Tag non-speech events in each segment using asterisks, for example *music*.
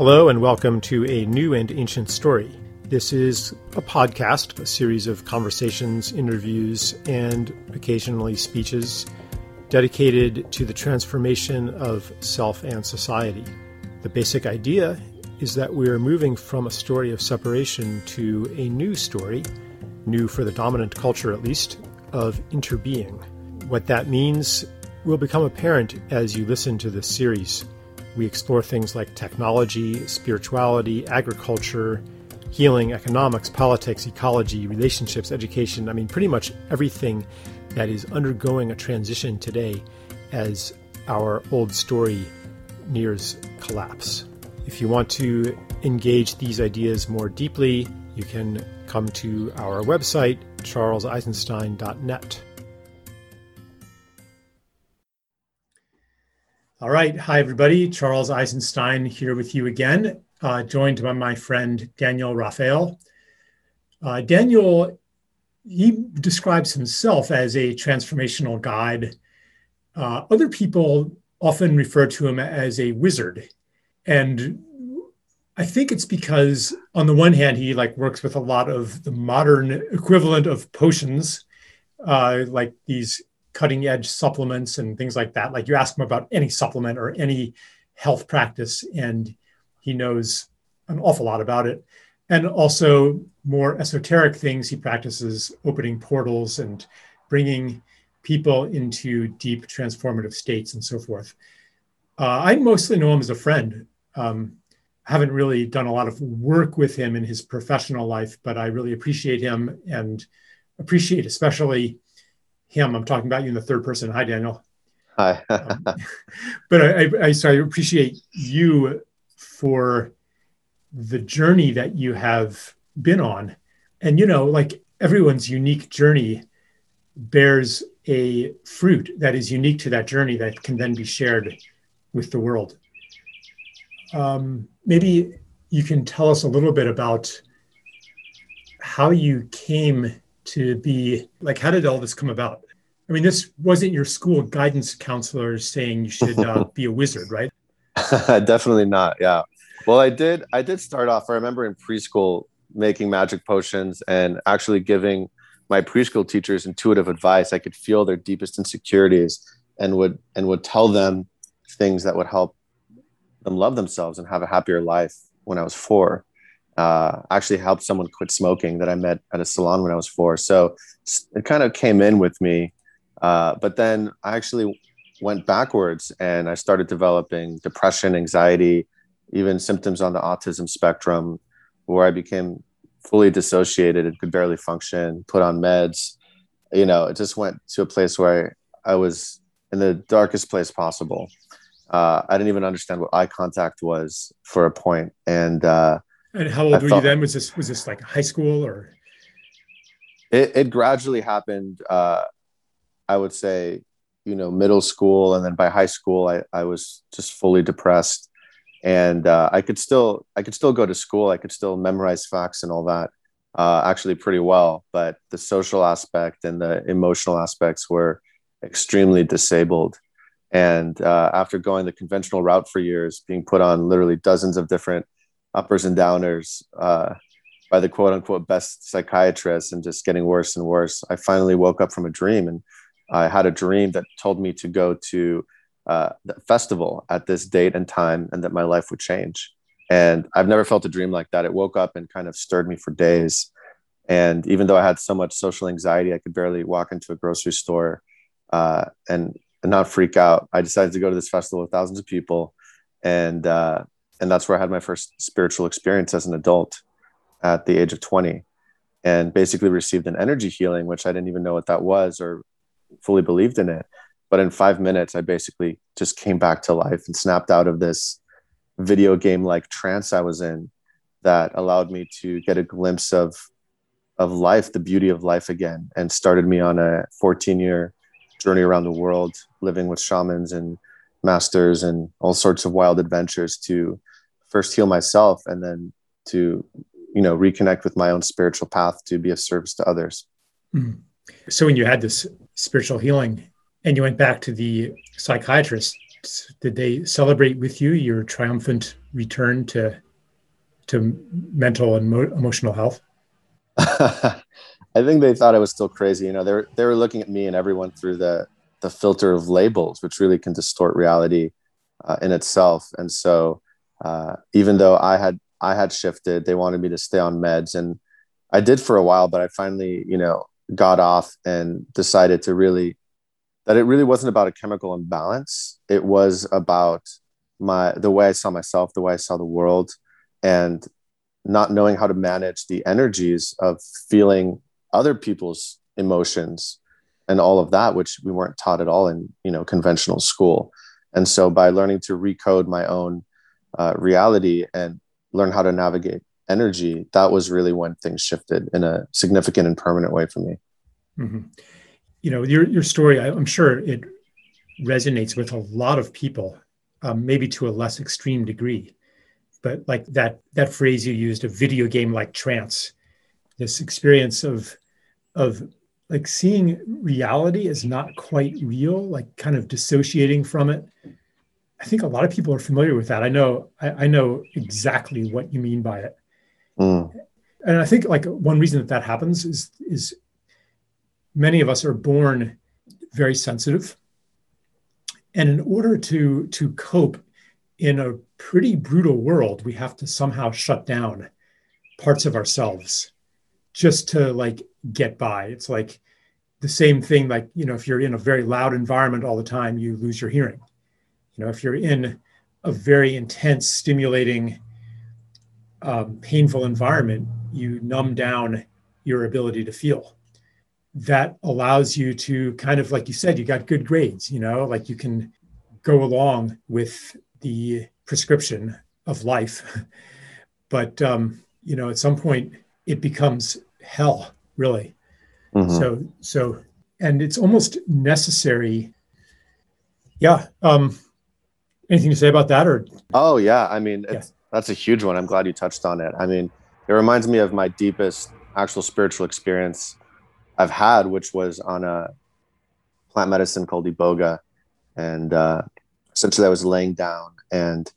Hello, and welcome to a new and ancient story. This is a podcast, a series of conversations, interviews, and occasionally speeches dedicated to the transformation of self and society. The basic idea is that we are moving from a story of separation to a new story, new for the dominant culture at least, of interbeing. What that means will become apparent as you listen to this series. We explore things like technology, spirituality, agriculture, healing, economics, politics, ecology, relationships, education. I mean, pretty much everything that is undergoing a transition today as our old story nears collapse. If you want to engage these ideas more deeply, you can come to our website, charleseisenstein.net. All right. Hi, everybody. Charles Eisenstein here with you again, uh, joined by my friend Daniel Raphael. Uh, Daniel, he describes himself as a transformational guide. Uh, other people often refer to him as a wizard. And I think it's because, on the one hand, he like works with a lot of the modern equivalent of potions, uh, like these cutting edge supplements and things like that. Like you ask him about any supplement or any health practice, and he knows an awful lot about it. And also more esoteric things, he practices opening portals and bringing people into deep transformative states and so forth. Uh, I mostly know him as a friend. Um, haven't really done a lot of work with him in his professional life, but I really appreciate him and appreciate especially him. I'm talking about you in the third person. Hi, Daniel. Hi. um, but I, I, so I appreciate you for the journey that you have been on. And, you know, like everyone's unique journey bears a fruit that is unique to that journey that can then be shared with the world. Um, maybe you can tell us a little bit about how you came to be like how did all this come about i mean this wasn't your school guidance counselor saying you should uh, *laughs* be a wizard right *laughs* definitely not yeah well i did i did start off i remember in preschool making magic potions and actually giving my preschool teachers intuitive advice i could feel their deepest insecurities and would and would tell them things that would help them love themselves and have a happier life when i was four uh, actually helped someone quit smoking that I met at a salon when I was four. So it kind of came in with me. Uh, but then I actually went backwards and I started developing depression, anxiety, even symptoms on the autism spectrum, where I became fully dissociated and could barely function, put on meds. You know, it just went to a place where I, I was in the darkest place possible. Uh, I didn't even understand what eye contact was for a point. and uh, and how old I were you then? Was this was this like high school or? It, it gradually happened. Uh, I would say, you know, middle school, and then by high school, I, I was just fully depressed, and uh, I could still I could still go to school. I could still memorize facts and all that, uh, actually pretty well. But the social aspect and the emotional aspects were extremely disabled. And uh, after going the conventional route for years, being put on literally dozens of different uppers and downers uh, by the quote unquote best psychiatrists and just getting worse and worse. I finally woke up from a dream and I had a dream that told me to go to uh, the festival at this date and time and that my life would change. And I've never felt a dream like that. It woke up and kind of stirred me for days. And even though I had so much social anxiety, I could barely walk into a grocery store uh, and, and not freak out. I decided to go to this festival with thousands of people. And uh, and that's where I had my first spiritual experience as an adult at the age of 20 and basically received an energy healing which I didn't even know what that was or fully believed in it but in 5 minutes I basically just came back to life and snapped out of this video game like trance I was in that allowed me to get a glimpse of of life the beauty of life again and started me on a 14 year journey around the world living with shamans and masters and all sorts of wild adventures to first heal myself and then to you know reconnect with my own spiritual path to be of service to others mm. so when you had this spiritual healing and you went back to the psychiatrist did they celebrate with you your triumphant return to to mental and mo- emotional health? *laughs* I think they thought I was still crazy. You know, they were they were looking at me and everyone through the the filter of labels, which really can distort reality uh, in itself. And so, uh, even though I had I had shifted, they wanted me to stay on meds, and I did for a while. But I finally, you know, got off and decided to really that it really wasn't about a chemical imbalance. It was about my the way I saw myself, the way I saw the world, and not knowing how to manage the energies of feeling other people's emotions and all of that which we weren't taught at all in you know conventional school and so by learning to recode my own uh, reality and learn how to navigate energy that was really when things shifted in a significant and permanent way for me. Mm-hmm. you know your, your story i'm sure it resonates with a lot of people um, maybe to a less extreme degree. But like that that phrase you used a video game like trance this experience of of like seeing reality as not quite real like kind of dissociating from it i think a lot of people are familiar with that. I know i, I know exactly what you mean by it mm. and i think like one reason that that happens is is many of us are born very sensitive and in order to to cope in a pretty brutal world, we have to somehow shut down parts of ourselves just to like get by. It's like the same thing, like, you know, if you're in a very loud environment all the time, you lose your hearing. You know, if you're in a very intense, stimulating, um, painful environment, you numb down your ability to feel. That allows you to kind of, like you said, you got good grades, you know, like you can go along with the prescription of life. *laughs* but um, you know, at some point, it becomes hell, really. Mm-hmm. So, so, and it's almost necessary. Yeah. Um, anything to say about that, or? Oh yeah, I mean, yeah. That's a huge one. I'm glad you touched on it. I mean, it reminds me of my deepest actual spiritual experience I've had, which was on a plant medicine called iboga, and uh, essentially I was laying down and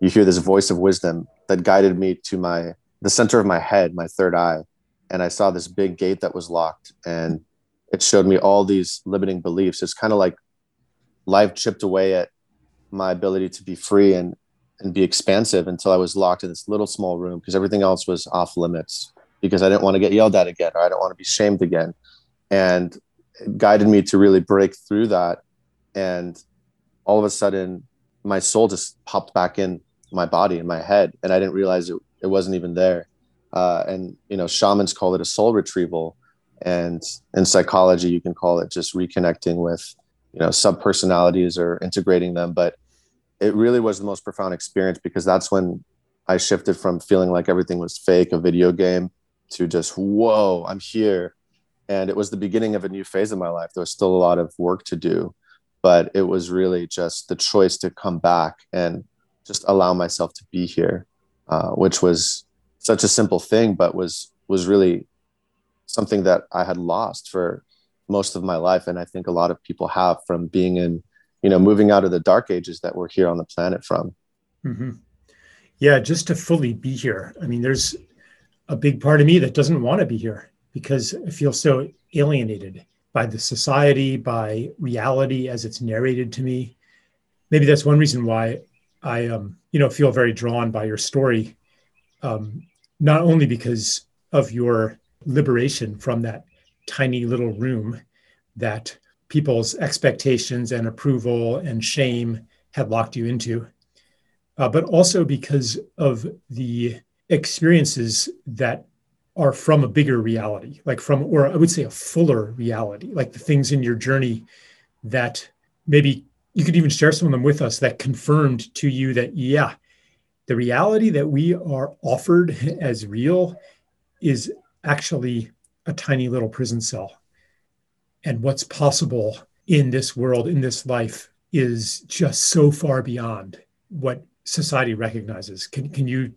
you hear this voice of wisdom that guided me to my the center of my head, my third eye, and I saw this big gate that was locked and it showed me all these limiting beliefs. It's kind of like life chipped away at my ability to be free and and be expansive until I was locked in this little small room because everything else was off limits because I didn't want to get yelled at again or I don't want to be shamed again. And it guided me to really break through that and all of a sudden my soul just popped back in my body in my head and i didn't realize it, it wasn't even there uh, and you know shamans call it a soul retrieval and in psychology you can call it just reconnecting with you know subpersonalities or integrating them but it really was the most profound experience because that's when i shifted from feeling like everything was fake a video game to just whoa i'm here. And it was the beginning of a new phase of my life. There was still a lot of work to do but it was really just the choice to come back and just allow myself to be here, uh, which was such a simple thing, but was was really something that I had lost for most of my life, and I think a lot of people have from being in, you know, moving out of the dark ages that we're here on the planet from. Mm-hmm. Yeah, just to fully be here. I mean, there's a big part of me that doesn't want to be here because I feel so alienated by the society, by reality as it's narrated to me. Maybe that's one reason why I, um, you know, feel very drawn by your story, um, not only because of your liberation from that tiny little room that people's expectations and approval and shame had locked you into, uh, but also because of the experiences that are from a bigger reality, like from, or I would say a fuller reality, like the things in your journey that maybe you could even share some of them with us that confirmed to you that, yeah, the reality that we are offered *laughs* as real is actually a tiny little prison cell. And what's possible in this world, in this life, is just so far beyond what society recognizes. Can, can you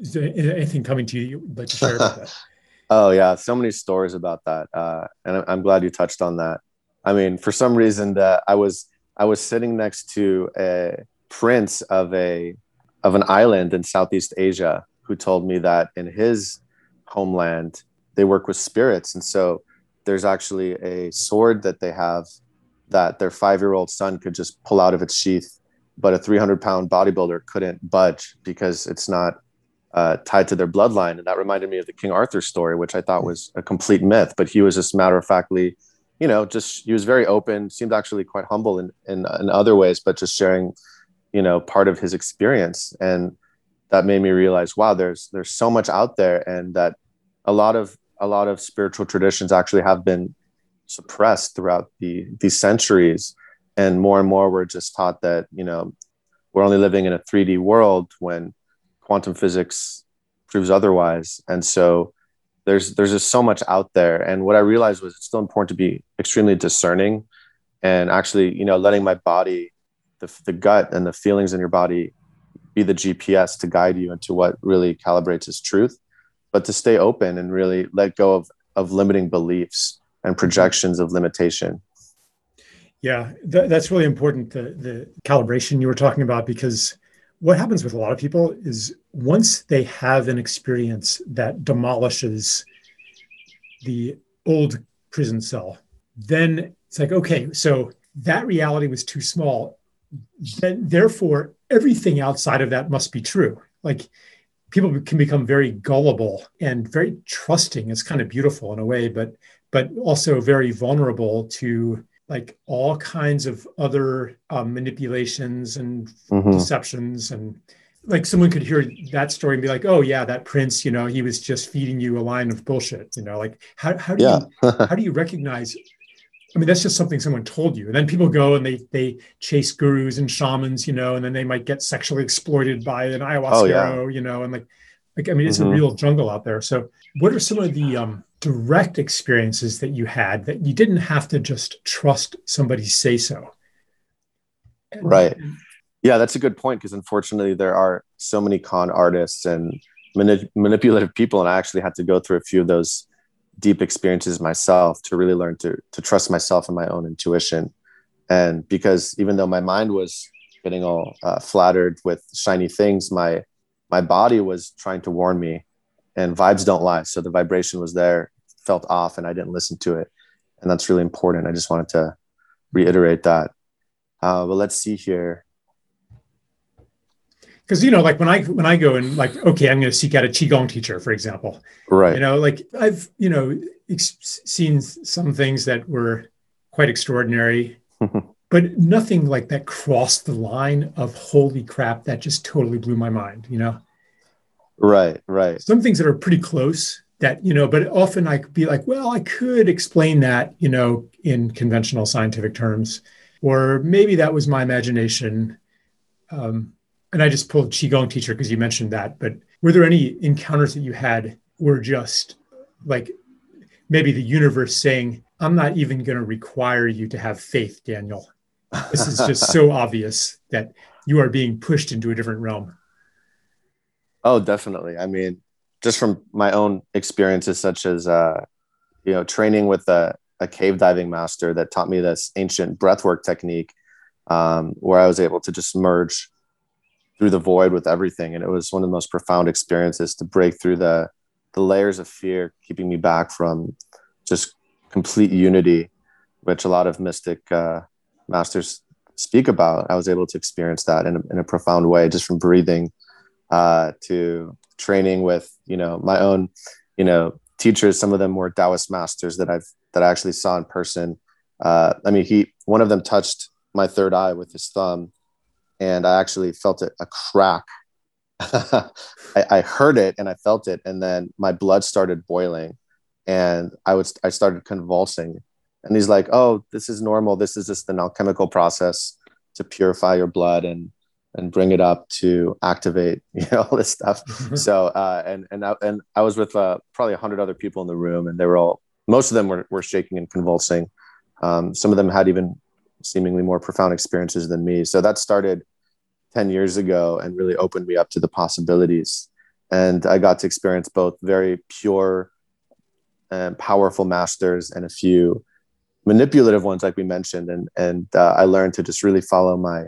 is there anything coming to you you'd like to share about that? *laughs* oh yeah, so many stories about that, uh, and I'm glad you touched on that. I mean, for some reason, that I was I was sitting next to a prince of a of an island in Southeast Asia who told me that in his homeland they work with spirits, and so there's actually a sword that they have that their five year old son could just pull out of its sheath, but a 300 pound bodybuilder couldn't budge because it's not uh, tied to their bloodline. And that reminded me of the King Arthur story, which I thought was a complete myth, but he was just matter of factly, you know, just he was very open, seemed actually quite humble in, in, in other ways, but just sharing, you know, part of his experience. And that made me realize, wow, there's, there's so much out there and that a lot of, a lot of spiritual traditions actually have been suppressed throughout the these centuries. And more and more we're just taught that you know we're only living in a 3d world when quantum physics proves otherwise. And so there's there's just so much out there. And what i realized was it's still important to be extremely discerning and actually you know letting my body the, the gut and the feelings in your body be the gps to guide you into what really calibrates as truth but to stay open and really let go of of limiting beliefs and projections of limitation. Yeah, th- that's really important. The the calibration you were talking about, because what happens with a lot of people is once they have an experience that demolishes the old prison cell, then it's like, okay, so that reality was too small. Then therefore, everything outside of that must be true. Like people can become very gullible and very trusting. It's kind of beautiful in a way, but but also very vulnerable to like all kinds of other um, manipulations and mm-hmm. deceptions and like someone could hear that story and be like oh yeah that prince you know he was just feeding you a line of bullshit you know like how, how do yeah. you *laughs* how do you recognize I mean, that's just something someone told you. And then people go and they they chase gurus and shamans, you know, and then they might get sexually exploited by an ayahuasca, oh, yeah. you know, and like, like I mean, it's mm-hmm. a real jungle out there. So, what are some of the um, direct experiences that you had that you didn't have to just trust somebody say so right yeah that's a good point because unfortunately there are so many con artists and manipulative people and i actually had to go through a few of those deep experiences myself to really learn to to trust myself and my own intuition and because even though my mind was getting all uh, flattered with shiny things my my body was trying to warn me and vibes don't lie. So the vibration was there, felt off, and I didn't listen to it. And that's really important. I just wanted to reiterate that. Uh, but let's see here. Because you know, like when I when I go and like, okay, I'm going to seek out a qigong teacher, for example. Right. You know, like I've you know ex- seen some things that were quite extraordinary, *laughs* but nothing like that crossed the line of holy crap. That just totally blew my mind. You know. Right, right. Some things that are pretty close that, you know, but often I could be like, well, I could explain that, you know, in conventional scientific terms, or maybe that was my imagination. Um, and I just pulled Qigong teacher because you mentioned that, but were there any encounters that you had were just like maybe the universe saying, I'm not even going to require you to have faith, Daniel. This is just so *laughs* obvious that you are being pushed into a different realm. Oh, definitely. I mean, just from my own experiences, such as uh, you know, training with a, a cave diving master that taught me this ancient breathwork technique, um, where I was able to just merge through the void with everything, and it was one of the most profound experiences to break through the the layers of fear keeping me back from just complete unity, which a lot of mystic uh, masters speak about. I was able to experience that in a, in a profound way just from breathing uh, to training with you know my own you know teachers some of them were taoist masters that i've that i actually saw in person uh, i mean he one of them touched my third eye with his thumb and i actually felt it a crack. *laughs* I, I heard it and i felt it and then my blood started boiling and i was i started convulsing. And he's like oh this is normal. This is just an alchemical process to purify your blood and and bring it up to activate *laughs* you know all this stuff. So uh, and and I, and I was with uh, probably a hundred other people in the room and they were all most of them were, were shaking and convulsing. Um, some of them had even seemingly more profound experiences than me. So that started 10 years ago and really opened me up to the possibilities. And I got to experience both very pure and powerful masters and a few manipulative ones like we mentioned. And and uh, I learned to just really follow my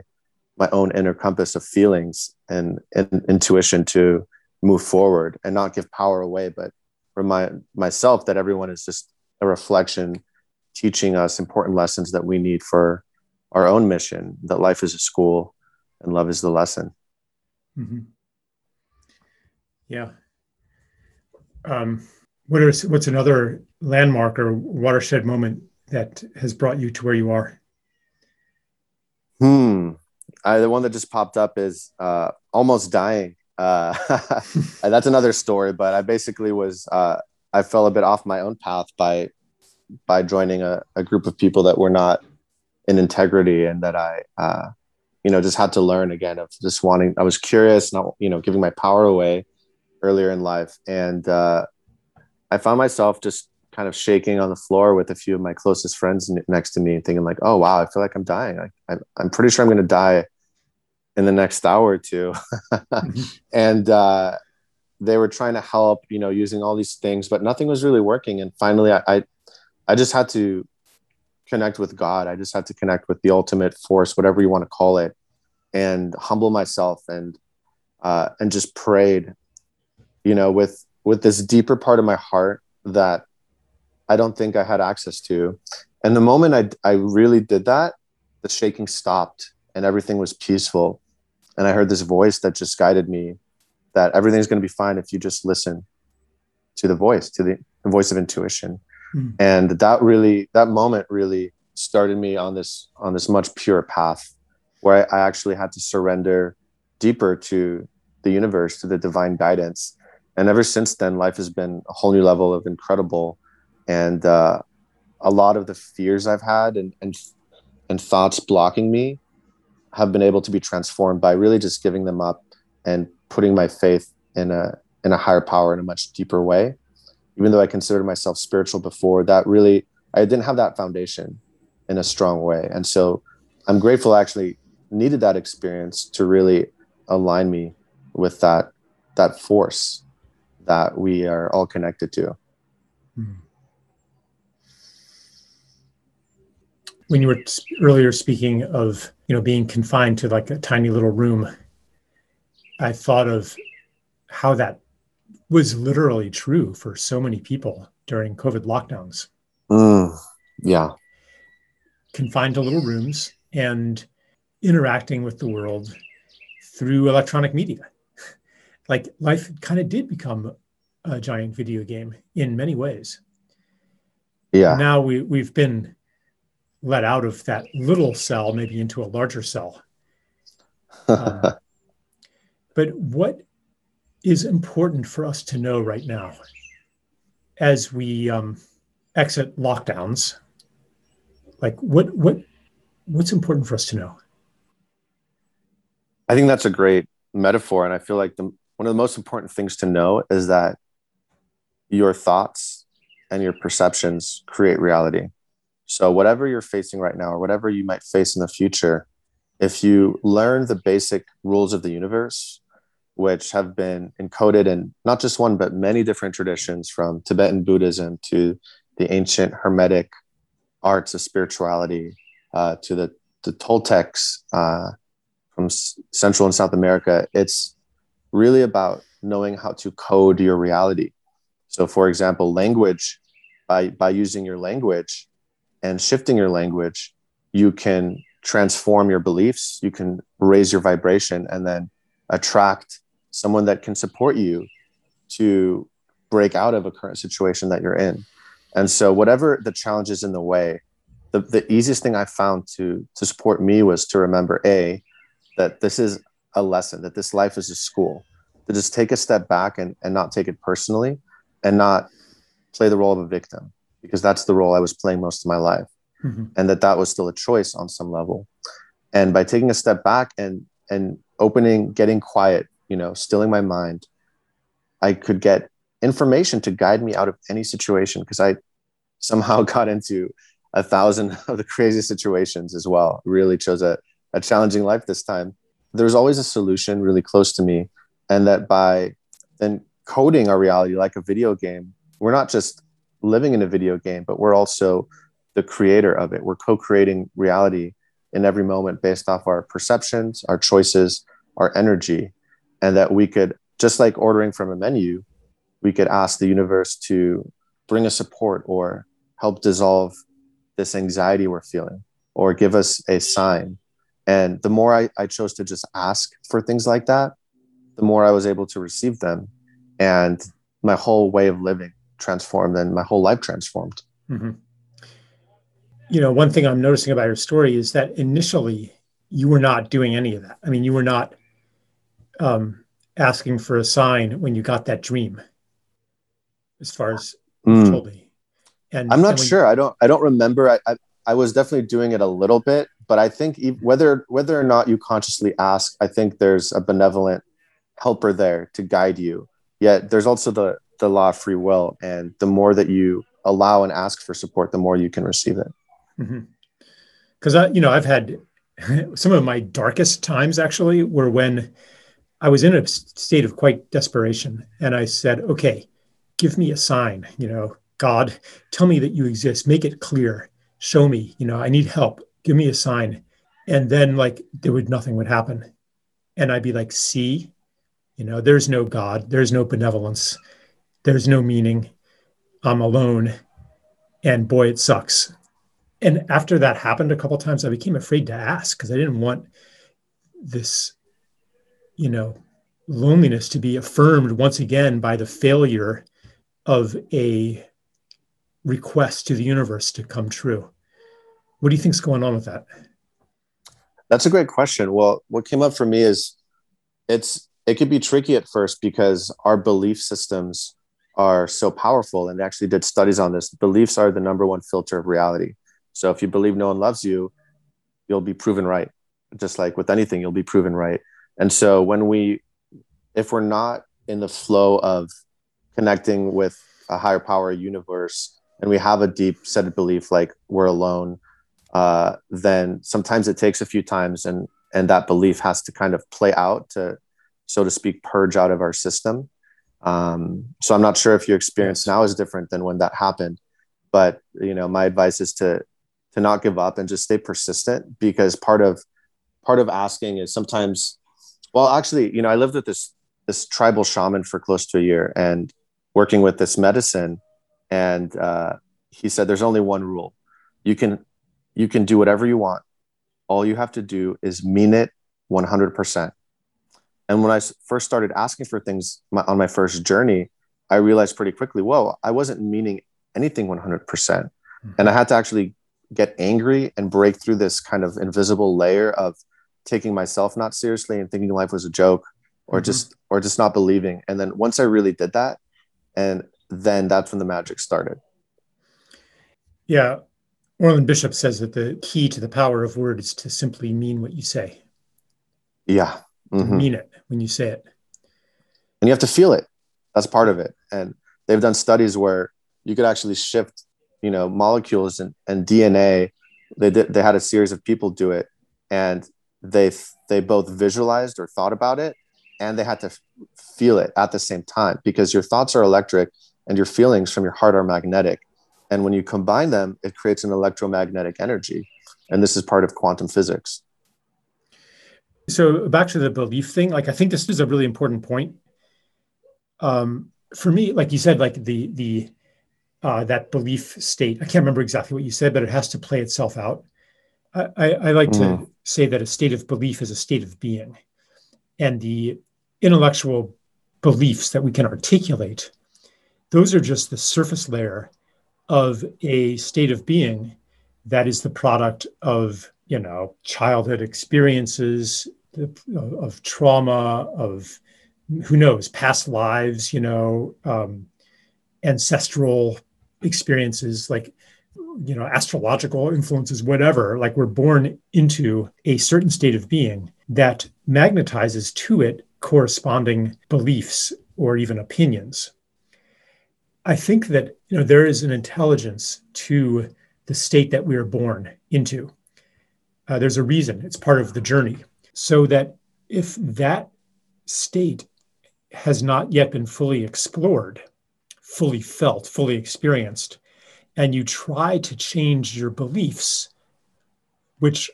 my own inner compass of feelings and, and intuition to move forward and not give power away, but remind myself that everyone is just a reflection teaching us important lessons that we need for our own mission that life is a school and love is the lesson. Mm-hmm. yeah. Um, what is what's another landmark or watershed moment that has brought you to where you are? Hmm. I, the one that just popped up is uh, almost dying. Uh, *laughs* that's another story but i basically was uh, I fell a bit off my own path by by joining a, a group of people that were not in integrity and that I uh, you know just had to learn again of just wanting I was curious not you know giving my power away earlier in life and uh, I found myself just kind of shaking on the floor with a few of my closest friends next to me and thinking like oh wow I feel like I'm dying I, I'm pretty sure I'm going to die in the next hour or 2 mm-hmm. *laughs* and uh, they were trying to help, you know, using all these things, but nothing was really working. And finally, I, I, I just had to connect with God. I just had to connect with the ultimate force, whatever you want to call it, and humble myself and uh, and just prayed, you know, with with this deeper part of my heart that I don't think I had access to. And the moment I I really did that, the shaking stopped and everything was peaceful. And I heard this voice that just guided me that everything's going to be fine if you just listen to the voice, to the, the voice of intuition. Mm. And that really, that moment really started me on this on this much pure path where I, I actually had to surrender deeper to the universe, to the divine guidance. And ever since then, life has been a whole new level of incredible. And uh, a lot of the fears I've had and, and and thoughts blocking me have been able to be transformed by really just giving them up and putting my faith in a in a higher power in a much deeper way. Even though I considered myself spiritual before, that really I didn't have that foundation in a strong way. And so I'm grateful I actually needed that experience to really align me with that that force that we are all connected to. Hmm. When you were earlier speaking of, you know, being confined to like a tiny little room I thought of how that was literally true for so many people during COVID lockdowns. Mm, yeah. Confined to little rooms and interacting with the world through electronic media. *laughs* like life kind of did become a giant video game in many ways. Yeah. Now we, we've been let out of that little cell, maybe into a larger cell. *laughs* Um, but what is important for us to know right now as we um, exit lockdowns? Like what what what's important for us to know? I think that's a great metaphor, and I feel like the one of the most important things to know is that your thoughts and your perceptions create reality. So whatever you're facing right now, or whatever you might face in the future, if you learn the basic rules of the universe which have been encoded in not just one but many different traditions from tibetan buddhism to the ancient hermetic arts of spirituality uh, to the, the toltecs uh, from S- central and south america. It's really about knowing how to code your reality. So for example language by, by using your language and shifting your language you can transform your beliefs you can raise your vibration and then attract someone that can support you to break out of a current situation that you're in. And so, whatever the challenge is in the way, the, the easiest thing I found to to support me was to remember a that this is a lesson, that this life is a school, to just take a step back and, and not take it personally and not play the role of a victim because that's the role I was playing most of my life. Mm-hmm. And that that was still a choice on some level. And by taking a step back and and opening, getting quiet, you know, stilling my mind, I could get information to guide me out of any situation because I somehow *laughs* got into a thousand *laughs* of the crazy situations as well. Really chose a, a challenging life this time. There's always a solution really close to me. And that by then coding our reality like a video game, we're not just living in a video game, but we're also the creator of it. We're co creating reality in every moment based off our perceptions, our choices, our energy, and that we could, just like ordering from a menu, we could ask the universe to bring us support or help dissolve this anxiety we're feeling or give us a sign. And the more I, I chose to just ask for things like that, the more I was able to receive them. And my whole way of living transformed and my whole life transformed. Mm-hmm. You know, one thing I'm noticing about your story is that initially you were not doing any of that. I mean, you were not um, asking for a sign when you got that dream, as far as mm. told me. And I'm not and sure. You, I don't. I don't remember. I, I, I was definitely doing it a little bit, but I think whether whether or not you consciously ask, I think there's a benevolent helper there to guide you. Yet there's also the the law of free will, and the more that you allow and ask for support, the more you can receive it. Because mm-hmm. you know, I've had *laughs* some of my darkest times actually were when I was in a state of quite desperation, and I said, "Okay, give me a sign." You know, God, tell me that you exist. Make it clear. Show me. You know, I need help. Give me a sign. And then like there would nothing would happen, and I'd be like, "See, you know, there's no God. There's no benevolence. There's no meaning. I'm alone, and boy, it sucks." And after that happened a couple times, I became afraid to ask because I didn't want this you know, loneliness to be affirmed once again by the failure of a request to the universe to come true. What do you think's going on with that? That's a great question. Well, what came up for me is it's it could be tricky at first because our belief systems are so powerful and actually did studies on this. Beliefs are the number one filter of reality. So if you believe no one loves you, you'll be proven right. Just like with anything, you'll be proven right. And so when we, if we're not in the flow of connecting with a higher power universe and we have a deep set of belief like we're alone, uh, then sometimes it takes a few times and and that belief has to kind of play out to, so to speak, purge out of our system. Um, so I'm not sure if your experience now is different than when that happened, but you know, my advice is to to not give up and just stay persistent because part of part of asking is sometimes well, actually, you know, I lived with this this tribal shaman for close to a year and working with this medicine, and uh, he said, "There's only one rule: you can you can do whatever you want. All you have to do is mean it 100%." And when I first started asking for things on my first journey, I realized pretty quickly, whoa, I wasn't meaning anything 100%. percent mm-hmm. And I had to actually get angry and break through this kind of invisible layer of taking myself not seriously and thinking life was a joke or mm-hmm. just or just not believing. And then once i really did that and then that's when the magic started. Yeah. Orland bishop says that the key to the power of word is to simply mean what you say. Yeah. Mm-hmm. mean it when you say it. And you have to feel it. That's part of it. And they've done studies where you could actually shift you know molecules and, and dna they did they had a series of people do it. And they they both visualized or thought about it and they had to feel it at the same time because your thoughts are electric and your feelings from your heart are magnetic. And when you combine them it creates an electromagnetic energy. And this is part of quantum physics. So back to the belief thing like i think this is a really important point. Um, for me like you said like the the uh, that belief state i can't remember exactly what you said but it has to play itself out I, I, like mm. to say that a state of belief is a state of being. And the intellectual beliefs that we can articulate, those are just the surface layer of a state of being that is the product of, you know, childhood experiences, of trauma, of who knows, past lives, you know, um, ancestral experiences. Like you know astrological influences whatever like we're born into a certain state of being that magnetizes to it corresponding beliefs or even opinions. I think that you know there is an intelligence to the state that we are born into. Uh, there's a reason. It's part of the journey. So that if that state has not yet been fully explored fully felt fully experienced and you try to change your beliefs, which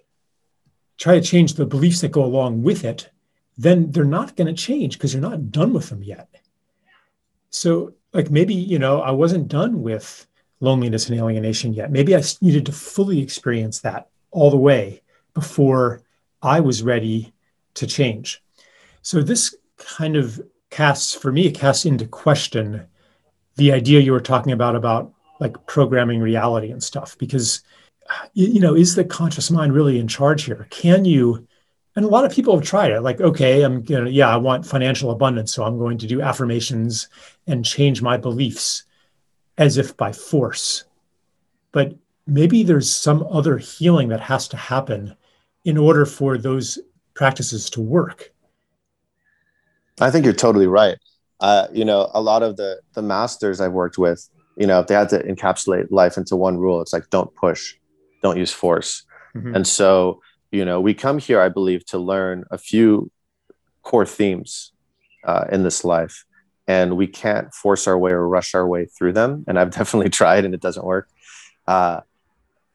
try to change the beliefs that go along with it, then they're not going to change because you're not done with them yet. So, like maybe, you know, I wasn't done with loneliness and alienation yet. Maybe I needed to fully experience that all the way before I was ready to change. So, this kind of casts, for me, it casts into question the idea you were talking about, about like programming reality and stuff, because, you know, is the conscious mind really in charge here? Can you? And a lot of people have tried it. Like, okay, I'm gonna, yeah, I want financial abundance, so I'm going to do affirmations and change my beliefs as if by force. But maybe there's some other healing that has to happen in order for those practices to work. I think you're totally right. Uh, you know, a lot of the the masters I've worked with, you know, if they had to encapsulate life into one rule, it's like don't push, don't use force. Mm-hmm. And so, you know, we come here, I believe, to learn a few core themes uh, in this life and we can't force our way or rush our way through them. And I've *laughs* definitely tried, and it doesn't work. Uh,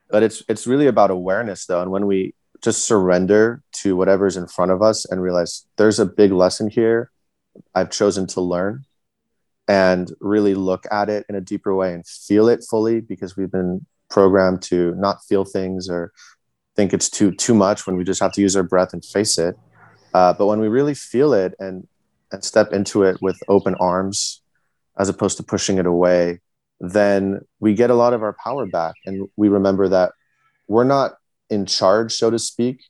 but it's it's really about awareness, though, and when we just surrender to whatever's in front of us and realize there's a big lesson here I've chosen to learn and really look at it in a deeper way and feel it fully because we've been programmed to not feel things or think it's too too much when we just have to use our breath and face it. Uh, but when we really feel it and and step into it with open arms as opposed to pushing it away, then we get a lot of our power back. And we remember that we're not in charge, so to speak.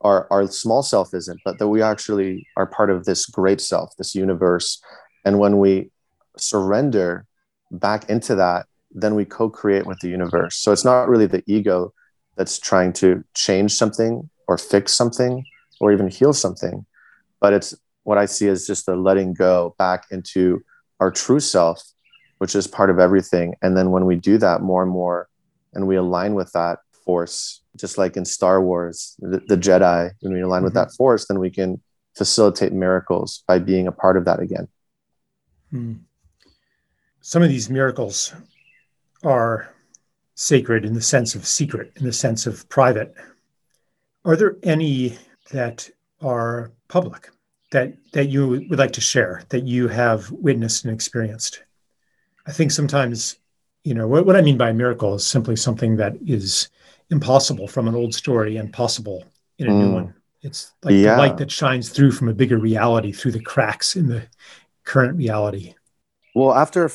Our, our small self isn't, but that we actually are part of this great self, this universe. And when we surrender back into that, then we co create with the universe. So it's not really the ego that's trying to change something or fix something or even heal something, but it's what I see as just a letting go back into our true self, which is part of everything. And then when we do that more and more and we align with that force, just like in Star Wars, the, the Jedi, when we align mm-hmm. with that force, then we can facilitate miracles by being a part of that again. Hmm. Some of these miracles are sacred in the sense of secret, in the sense of private. Are there any that are public? that that you would like to share that you have witnessed and experienced i think sometimes you know what, what i mean by a miracle is simply something that is impossible from an old story and possible in a mm. new one it's like yeah. the light that shines through from a bigger reality through the cracks in the current reality well after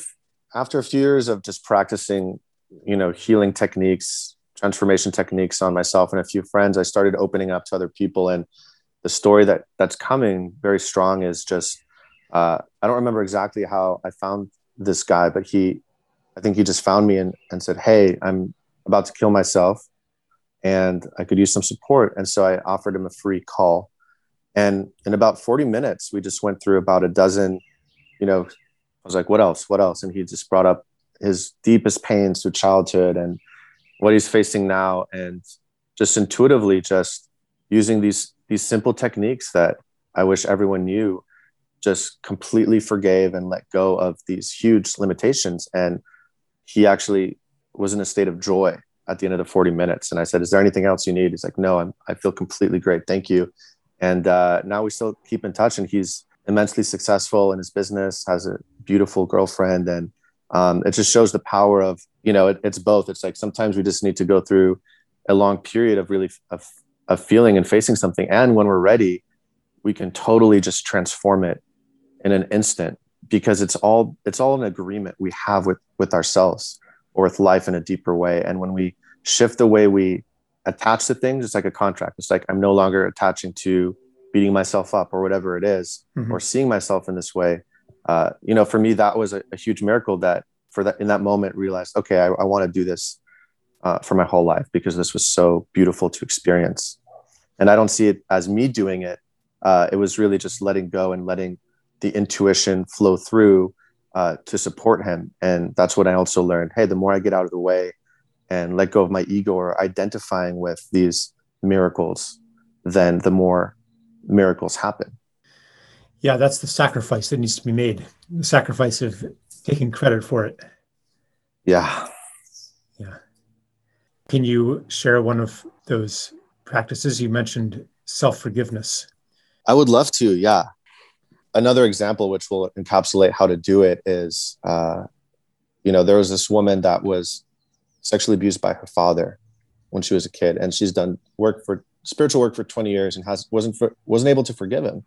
after a few years of just practicing you know healing techniques transformation techniques on myself and a few friends i started opening up to other people and the story that that's coming very strong is just uh, I don't remember exactly how I found this guy, but he I think he just found me and, and said, Hey, I'm about to kill myself and I could use some support. And so I offered him a free call. And in about 40 minutes, we just went through about a dozen, you know, I was like, what else? What else? And he just brought up his deepest pains through childhood and what he's facing now. And just intuitively, just using these these simple techniques that I wish everyone knew just completely forgave and let go of these huge limitations. And he actually was in a state of joy at the end of the 40 minutes. And I said, Is there anything else you need? He's like, No, I'm, I feel completely great. Thank you. And uh, now we still keep in touch. And he's immensely successful in his business, has a beautiful girlfriend. And um, it just shows the power of, you know, it, it's both. It's like sometimes we just need to go through a long period of really of of feeling and facing something and when we're ready we can totally just transform it in an instant because it's all it's all an agreement we have with with ourselves or with life in a deeper way and when we shift the way we attach to things it's like a contract it's like i'm no longer attaching to beating myself up or whatever it is, mm-hmm. or seeing myself in this way uh, you know for me that was a, a, huge miracle that for that in that moment realized okay i, I want to do this uh, for my whole life because this was so beautiful to experience and I don't see it as me doing it. Uh, it was really just letting go and letting the intuition flow through uh, to support him. And that's what I also learned. Hey, the more I get out of the way and let go of my ego or identifying with these miracles, then the more miracles happen. Yeah, that's the sacrifice that needs to be made. The sacrifice of taking credit for it. Yeah. Yeah. Can you share one of those practices. You mentioned self forgiveness. I would love to. Yeah. Another example, which will encapsulate how to do it, is uh, you know, there was this woman that was sexually abused by her father when she was a kid, and she's done work for spiritual work for 20 years and has wasn't for, wasn't able to forgive him.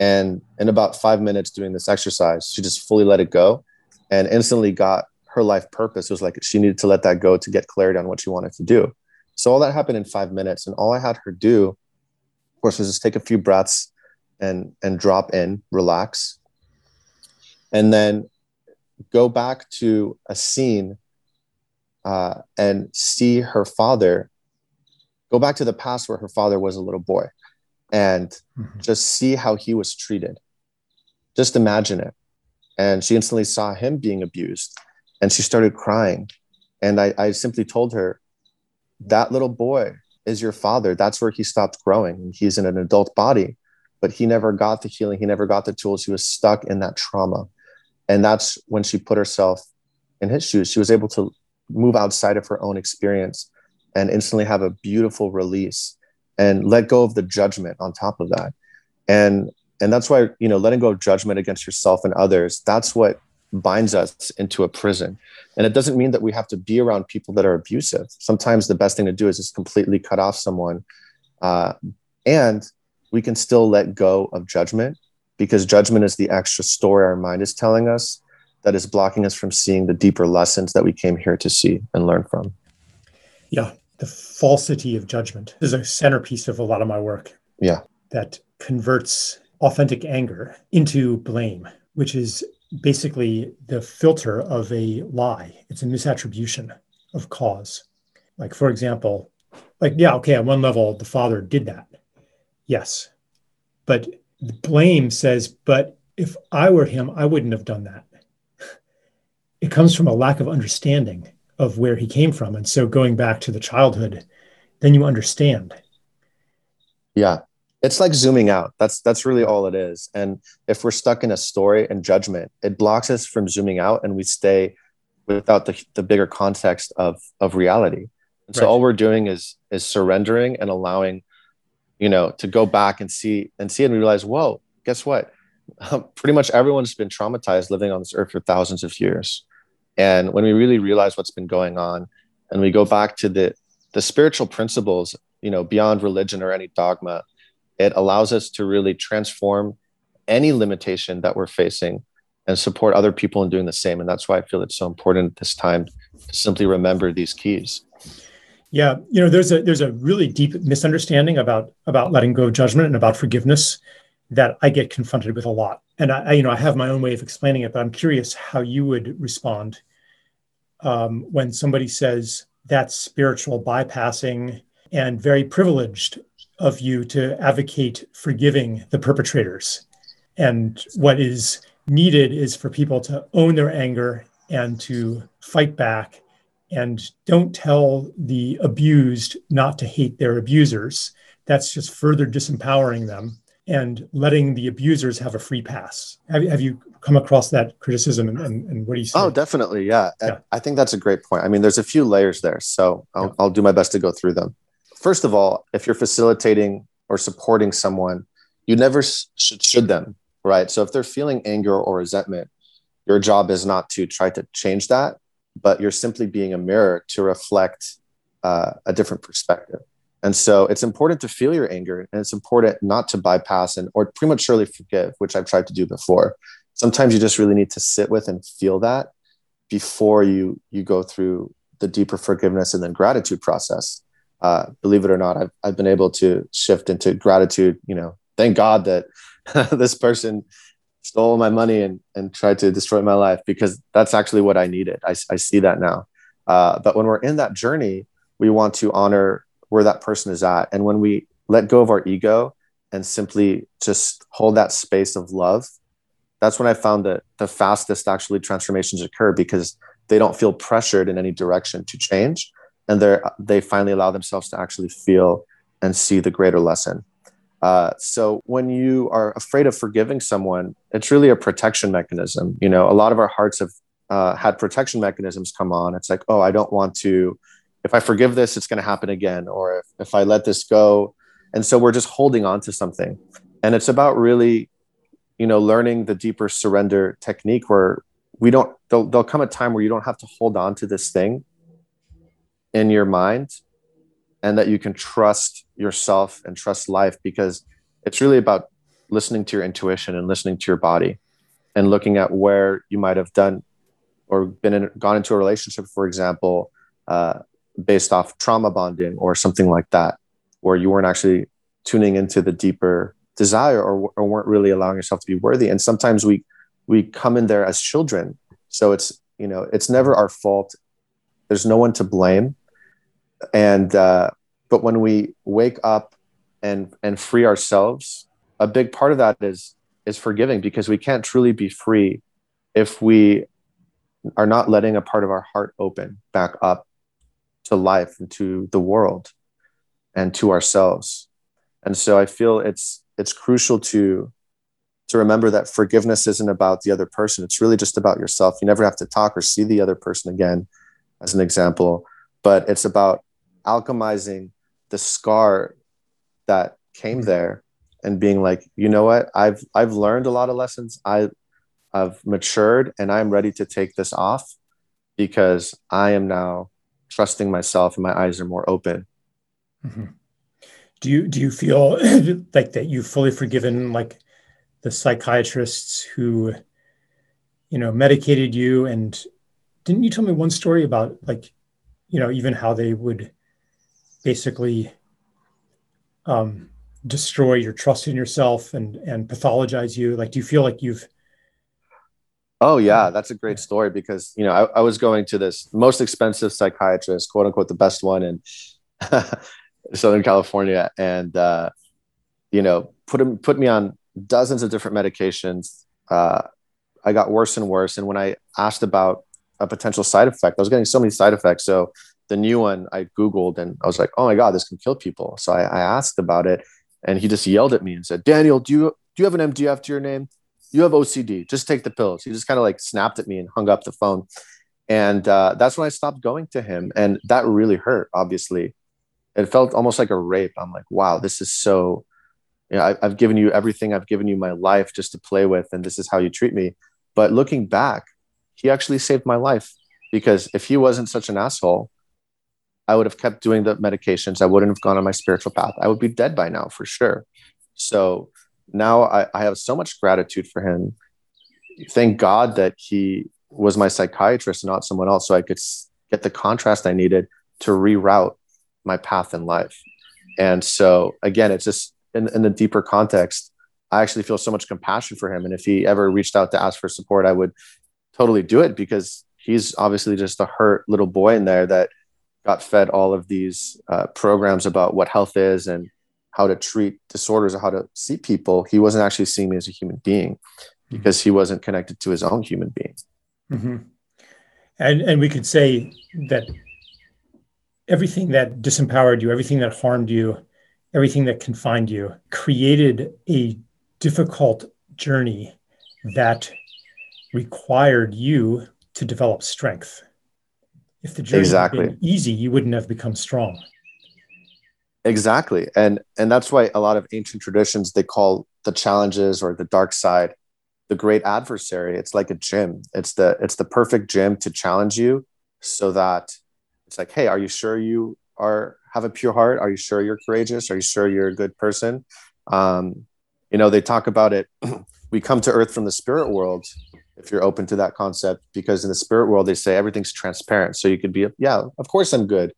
And in about five minutes doing this exercise, she just fully let it go and instantly got her life purpose. It was like she needed to let that go to get clarity on what she wanted to do. So all that happened in five minutes. And all I had her do, of course, was just take a few breaths and and drop in, relax. And then go back to a scene uh, and see her father go back to the past where her father was a little boy and mm-hmm. just see how he was treated. Just imagine it. And she instantly saw him being abused and she started crying. And I, I simply told her, That little boy is your father. That's where he stopped growing. He's in an adult body, but he never got the healing. He never got the tools. He was stuck in that trauma. And that's when she put herself in his shoes. She was able to move outside of her own experience and instantly have a beautiful release and let go of the judgment on top of that. And and that's why you know letting go of judgment against yourself and others that's what binds us into a prison. And it doesn't mean that we have to be around people that are abusive. Sometimes the best thing to do is just completely cut off someone uh, and we can still let go of judgment because judgment is the extra story our mind is telling us that is blocking us from seeing the deeper lessons that we came here to see and learn from. Yeah the falsity of judgment is a centerpiece of a lot of my work. Yeah. That converts authentic anger into blame, which is basically the filter of a lie. It's a misattribution of cause. Like, for example, like, yeah, okay, on one level, the father did that. Yes. But blame says, but if I were him, I wouldn't have done that. *laughs* It comes from a lack of understanding of where he came from. And so going back to the childhood, then you understand. Yeah. It's like zooming out. That's that's really all it is. And if we're stuck in a story and judgment, it blocks us from zooming out and we stay without the, the bigger context of of reality. And so right. all we're doing is is surrendering and allowing, you know, to go back and see and see and realize, whoa, guess what? *laughs* pretty much everyone's been traumatized living on this earth for thousands of years and when we really realize what's been going on and we go back to the the spiritual principles, you know, beyond religion or any dogma, it allows us to really transform any limitation that we're facing and support other people in doing the same. And that's why I feel it's so important at this time to simply remember these keys. Yeah, you know, there's a there's a really deep misunderstanding about about letting go of judgment and about forgiveness that I get confronted with a lot. And I, you know, I have my own way of explaining it, but I'm curious how you would respond um, when somebody says that's spiritual bypassing and very privileged of you to advocate forgiving the perpetrators. And what is needed is for people to own their anger and to fight back and don't tell the abused not to hate their abusers. That's just further disempowering them and letting the abusers have a free pass. Have, have you come across that criticism and, and, and what do you say? Oh, definitely. Yeah. yeah. I think that's a great point. I mean, there's a few layers there. So I'll, yeah. I'll do my best to go through them. First of all, if you're facilitating or supporting someone, you never should, should them, right? So if they're feeling anger or resentment, your job is not to try to change that, but you're simply being a mirror to reflect uh, a different perspective. And so it's important to feel your anger and it's important not to bypass and or prematurely forgive, which I've tried to do before. Sometimes you just really need to sit with and feel that before you you go through the deeper forgiveness and then gratitude process. Uh, believe it or not, I've, I've been able to shift into gratitude. You know, thank God that *laughs* this person stole my money and, and tried to destroy my life because that's actually what I needed. I, I see that now. Uh, but when we're in that journey, we want to honor where that person is at. And when we let go of our ego and simply just hold that space of love, that's when I found that the fastest actually transformations occur because they don't feel pressured in any direction to change. And they they finally allow themselves to actually feel and see the greater lesson. Uh, so when you are afraid of forgiving someone, it's really a protection mechanism. You know, a lot of our hearts have uh, had protection mechanisms come on. It's like, oh, I don't want to if I forgive this, it's going to happen again, or if, if I let this go. And so we're just holding on to something. And it's about really, you know, learning the deeper surrender technique where we don't, there'll, there'll come a time where you don't have to hold on to this thing in your mind and that you can trust yourself and trust life because it's really about listening to your intuition and listening to your body and looking at where you might have done or been in, gone into a relationship, for example, uh, based off trauma bonding or something like that, where you weren't actually tuning into the deeper desire or, or weren't really allowing yourself to be worthy. And sometimes we we come in there as children, so it's you know it's never our fault. There's no one to blame, and uh, but when we wake up and and free ourselves, a big part of that is is forgiving because we can't truly be free if we are not letting a part of our heart open back up to life and to the world and to ourselves. And so i feel it's it's crucial to to remember that forgiveness isn't about the other person. It's really just about yourself. You never have to talk or see the other person again as an example but it's about alchemizing the scar that came mm-hmm. there and being like you know what? I've i've learned a lot of lessons. I i've matured and i'm ready to take this off because i am now trusting myself and my eyes are more open. Mm-hmm. do you do you feel *clears throat* like that you've fully forgiven like the psychiatrists who you know medicated you? And didn't you tell me one story about like you know even how they would basically um destroy your trust in yourself and and pathologize you? Like do you feel like you've oh yeah that's a great story because you know I, I was going to this most expensive psychiatrist quote unquote the best one in *laughs* southern california and uh you know put him put me on dozens of different medications uh i got worse and worse and when i asked about a potential side effect i was getting so many side effects so the new one I Googled and I was like, oh my God, this can kill people. So I, I asked about it and he just yelled at me and said, Daniel, do you do you have an MDF to your name? You have OCD. Just take the pills. He just kind of like snapped at me and hung up the phone. And uh, that's when I stopped going to him. And that really hurt, obviously. It felt almost like a rape. I'm like, wow, this is so, you know, I, I've given you everything. I've given you my life just to play with. And this is how you treat me. But looking back, he actually saved my life because if he wasn't such an asshole, I would have kept doing the medications. I wouldn't have gone on my spiritual path. I would be dead by now for sure. So now I, I have so much gratitude for him. Thank God that he was my psychiatrist, not someone else, so I could get the contrast I needed to reroute my path in life. And so again, it's just in, in the deeper context, I actually feel so much compassion for him. And if he ever reached out to ask for support, I would totally do it because he's obviously just a hurt little boy in there that got fed all of these uh, programs about what health is and how to treat disorders or how to see people, he wasn't actually seeing me as a human being mm-hmm. because he wasn't connected to his own human being. Mm-hmm. And and we could say that everything that disempowered you, everything that harmed you, everything that confined you, created a difficult journey that required you to develop strength. If the journey exactly. had been easy, you wouldn't have become strong. Exactly. And and that's why a lot of ancient traditions they call the challenges or the dark side the great adversary. It's like a gym. It's the it's the perfect gym to challenge you so that it's like, hey, are you sure you are have a pure heart? Are you sure you're courageous? Are you sure you're a good person? Um, you know, they talk about it. *clears throat* we come to earth from the spirit world if you're open to that concept because in the spirit world they say everything's transparent so you could be yeah of course i'm good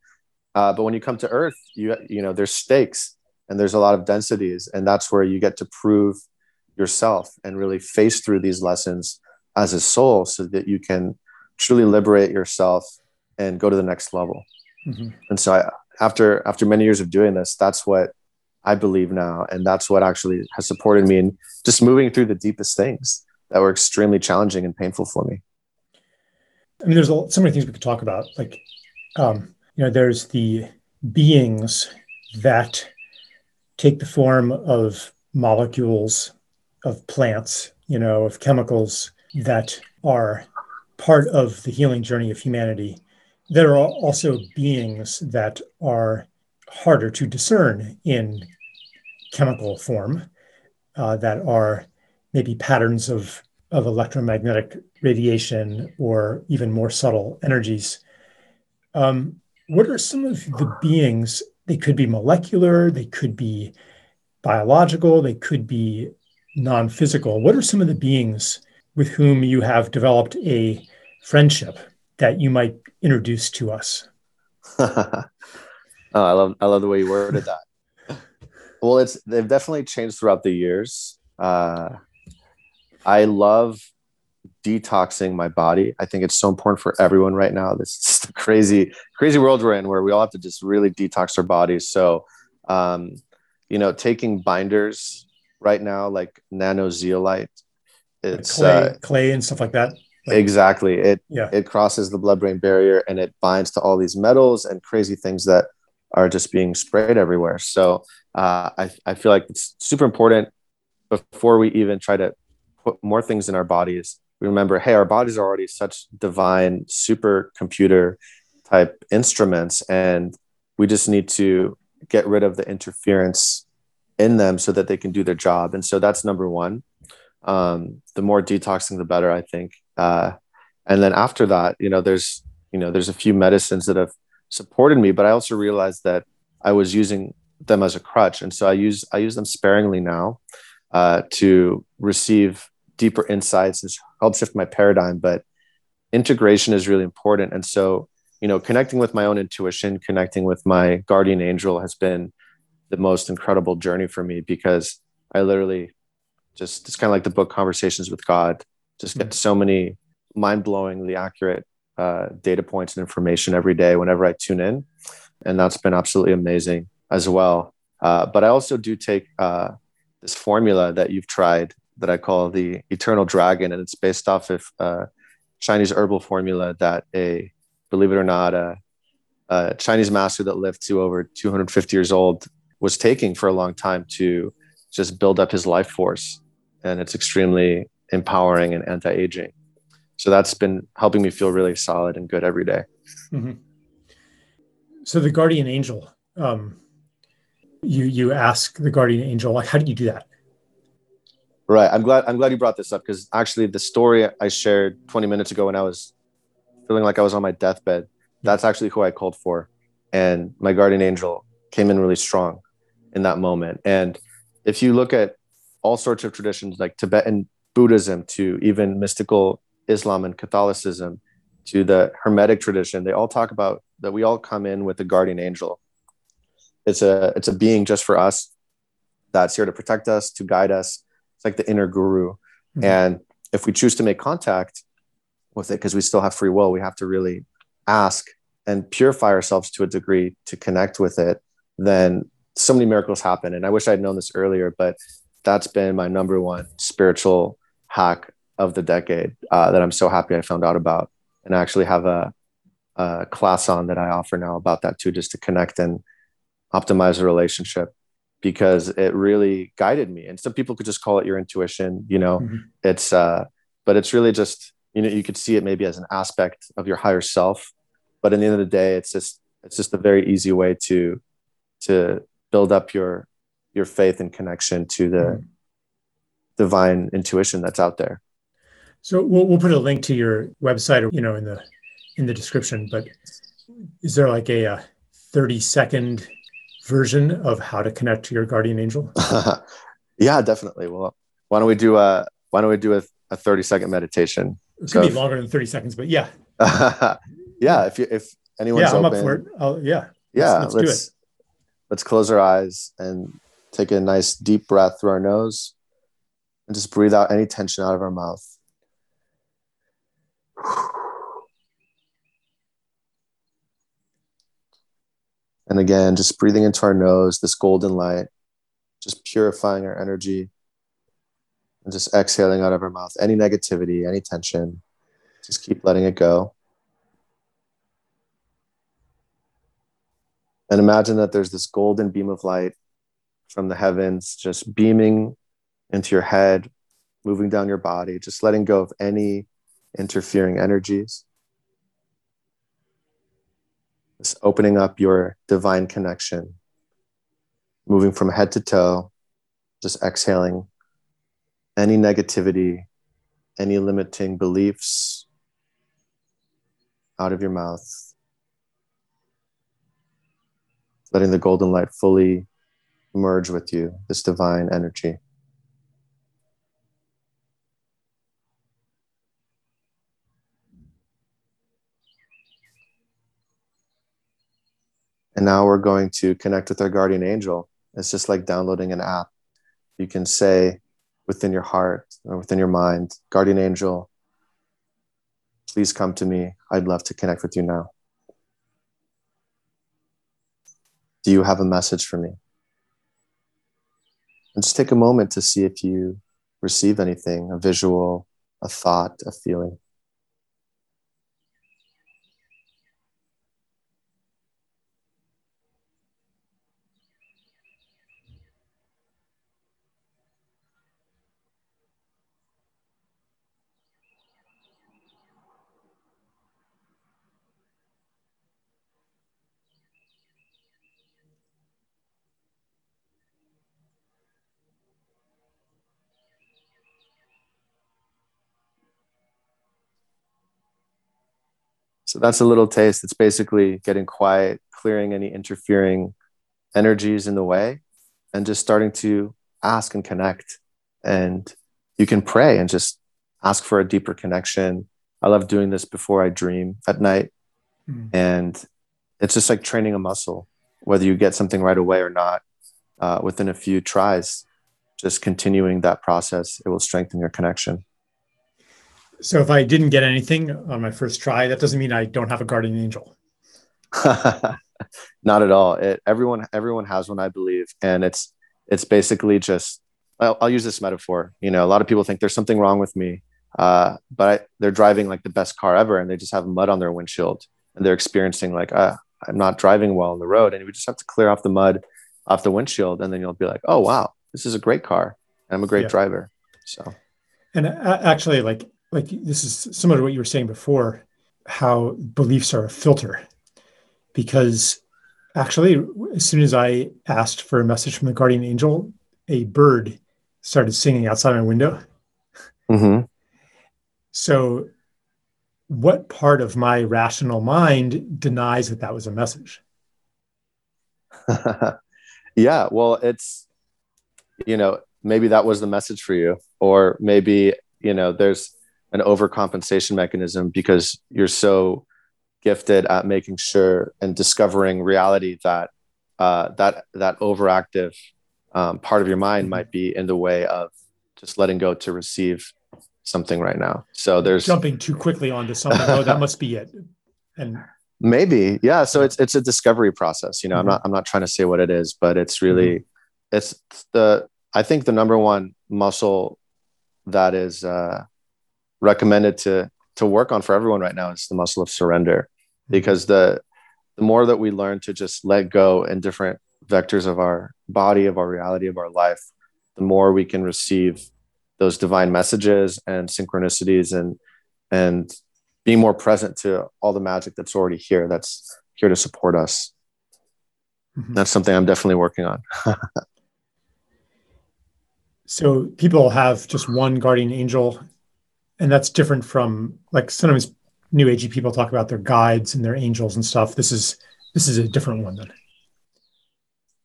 uh, but when you come to earth you you know there's stakes and there's a lot of densities and that's where you get to prove yourself and really face through these lessons as a soul so that you can truly liberate yourself and go to the next level mm-hmm. and so I, after after many years of doing this that's what i believe now and that's what actually has supported me in just moving through the deepest things that were extremely challenging and painful for me. I mean, there's a, so many things we could talk about. Like, um, you know, there's the beings that take the form of molecules of plants, you know, of chemicals that are part of the healing journey of humanity. there are also beings that are harder to discern in chemical form uh, that are maybe patterns of, of electromagnetic radiation or even more subtle energies. Um, what are some of the beings? They could be molecular, they could be biological, they could be non physical. What are some of the beings with whom you have developed a friendship that you might introduce to us? *laughs* oh, I love I love the way you worded that. well, it's they've definitely changed throughout the years. Uh, I love detoxing my body. I think it's so important for everyone right now. This is *laughs* the crazy, crazy world we're in where we all have to just really detox our bodies. So, um, you know, taking binders right now, like nano zeolite, it's clay, uh, clay and stuff like that. Like, exactly. It yeah. it crosses the blood-brain barrier and it binds to all these metals and crazy things that are just being sprayed everywhere. So uh, I I feel like it's super important before we even try to put more things in our bodies we remember, hey, our bodies are already such divine supercomputer type instruments, and we just need to get rid of the interference in them so that they can do their job. And so that's number one. Um, the more detoxing, the better, I think. Uh, and then after that, you know, there's you know, there's a few medicines that have supported me, but I also realized that I was using them as a crutch, and so I use I use them sparingly now uh, to receive deeper insights has helped shift my paradigm. But integration is really important. And so, you know, connecting with my own intuition, connecting with my guardian angel has been the most incredible journey for me because I literally just, it's kind of like the book Conversations with God, just get so many mind blowingly accurate uh, data points and information every day whenever I tune in. And that's been absolutely amazing as well. Uh, but I also do take uh, this formula that you've tried that I call the Eternal Dragon, and it's based off of a Chinese herbal formula that a, believe it or not, a, a Chinese master that lived to over 250 years old was taking for a long time to just build up his life force, and it's extremely empowering and anti-aging. So that's been helping me feel really solid and good every day. Mm-hmm. So the guardian angel, um, you you ask the guardian angel, like, how do you do that? Right. I'm glad I'm glad you brought this up because actually the story I shared 20 minutes ago when I was feeling like I was on my deathbed, that's actually who I called for. And my guardian angel came in really strong in that moment. And if you look at all sorts of traditions like Tibetan Buddhism to even mystical Islam and Catholicism to the Hermetic tradition, they all talk about that we all come in with a guardian angel. It's a it's a being just for us that's here to protect us, to guide us, like the inner guru. Mm-hmm. And if we choose to make contact with it, because we still have free will, we have to really ask and purify ourselves to a degree to connect with it, then so many miracles happen. And I wish I'd known this earlier, but that's been my number one spiritual hack of the decade uh, that I'm so happy I found out about. And I actually have a, a class on that I offer now about that too, just to connect and optimize a relationship because it really guided me. And some people could just call it your intuition, you know, mm-hmm. it's, uh, but it's really just, you know, you could see it maybe as an aspect of your higher self, but in the end of the day, it's just, it's just a very easy way to, to build up your, your faith and connection to the mm-hmm. divine intuition that's out there. So we'll, we'll put a link to your website, you know, in the, in the description, but is there like a, a uh, 30 second version of how to connect to your guardian angel? *laughs* yeah, definitely. Well, why don't we do a why don't we do a, a 30 second meditation? It could be longer than 30 seconds, but yeah. *laughs* yeah, if you if anyone's yeah, I'm open, up for it. I'll, yeah. Yeah, let's, let's, let's, let's close our eyes and take a nice deep breath through our nose and just breathe out any tension out of our mouth. And again, just breathing into our nose, this golden light, just purifying our energy, and just exhaling out of our mouth any negativity, any tension. Just keep letting it go. And imagine that there's this golden beam of light from the heavens just beaming into your head, moving down your body, just letting go of any interfering energies. Just opening up your divine connection, moving from head to toe, just exhaling any negativity, any limiting beliefs out of your mouth. Letting the golden light fully merge with you, this divine energy. And now we're going to connect with our guardian angel. It's just like downloading an app. You can say within your heart or within your mind, guardian angel, please come to me. I'd love to connect with you now. Do you have a message for me? And just take a moment to see if you receive anything a visual, a thought, a feeling. So that's a little taste. It's basically getting quiet, clearing any interfering energies in the way, and just starting to ask and connect. And you can pray and just ask for a deeper connection. I love doing this before I dream at night. Mm. And it's just like training a muscle, whether you get something right away or not. Uh, within a few tries, just continuing that process, it will strengthen your connection. So if I didn't get anything on my first try, that doesn't mean I don't have a guardian angel. *laughs* Not at all. It, everyone everyone has one, I believe, and it's it's basically just. I'll, I'll, use this metaphor. You know, a lot of people think there's something wrong with me, uh, but I, they're driving like the best car ever, and they just have mud on their windshield, and they're experiencing like, uh, I'm not driving well on the road, and we just have to clear off the mud off the windshield, and then you'll be like, oh wow, this is a great car, and I'm a great yeah. driver. So, and actually, like like this is similar to what you were saying before, how beliefs are a filter. Because actually, as soon as I asked for a message from the guardian angel, a bird started singing outside my window. Mm-hmm. So, what part of my rational mind denies that that was a message? *laughs* yeah, well, it's, you know, maybe that was the message for you, or maybe, you know, there's, an overcompensation mechanism because you're so gifted at making sure and discovering reality that uh, that that overactive um, part of your mind mm-hmm. might be in the way of just letting go to receive something right now. So there's jumping too quickly onto something. oh, that *laughs* must be it. And maybe, yeah. So it's it's a discovery process. You know, mm-hmm. I'm not I'm not trying to say what it is, but it's really mm-hmm. it's the I think the number one muscle that is uh, recommended to to work on for everyone right now is the muscle of surrender mm-hmm. because the the more that we learn to just let go in different vectors of our body of our reality of our life the more we can receive those divine messages and synchronicities and and be more present to all the magic that's already here that's here to support us mm-hmm. that's something i'm definitely working on *laughs* so people have just one guardian angel and that's different from like sometimes new agey people talk about their guides and their angels and stuff this is this is a different one then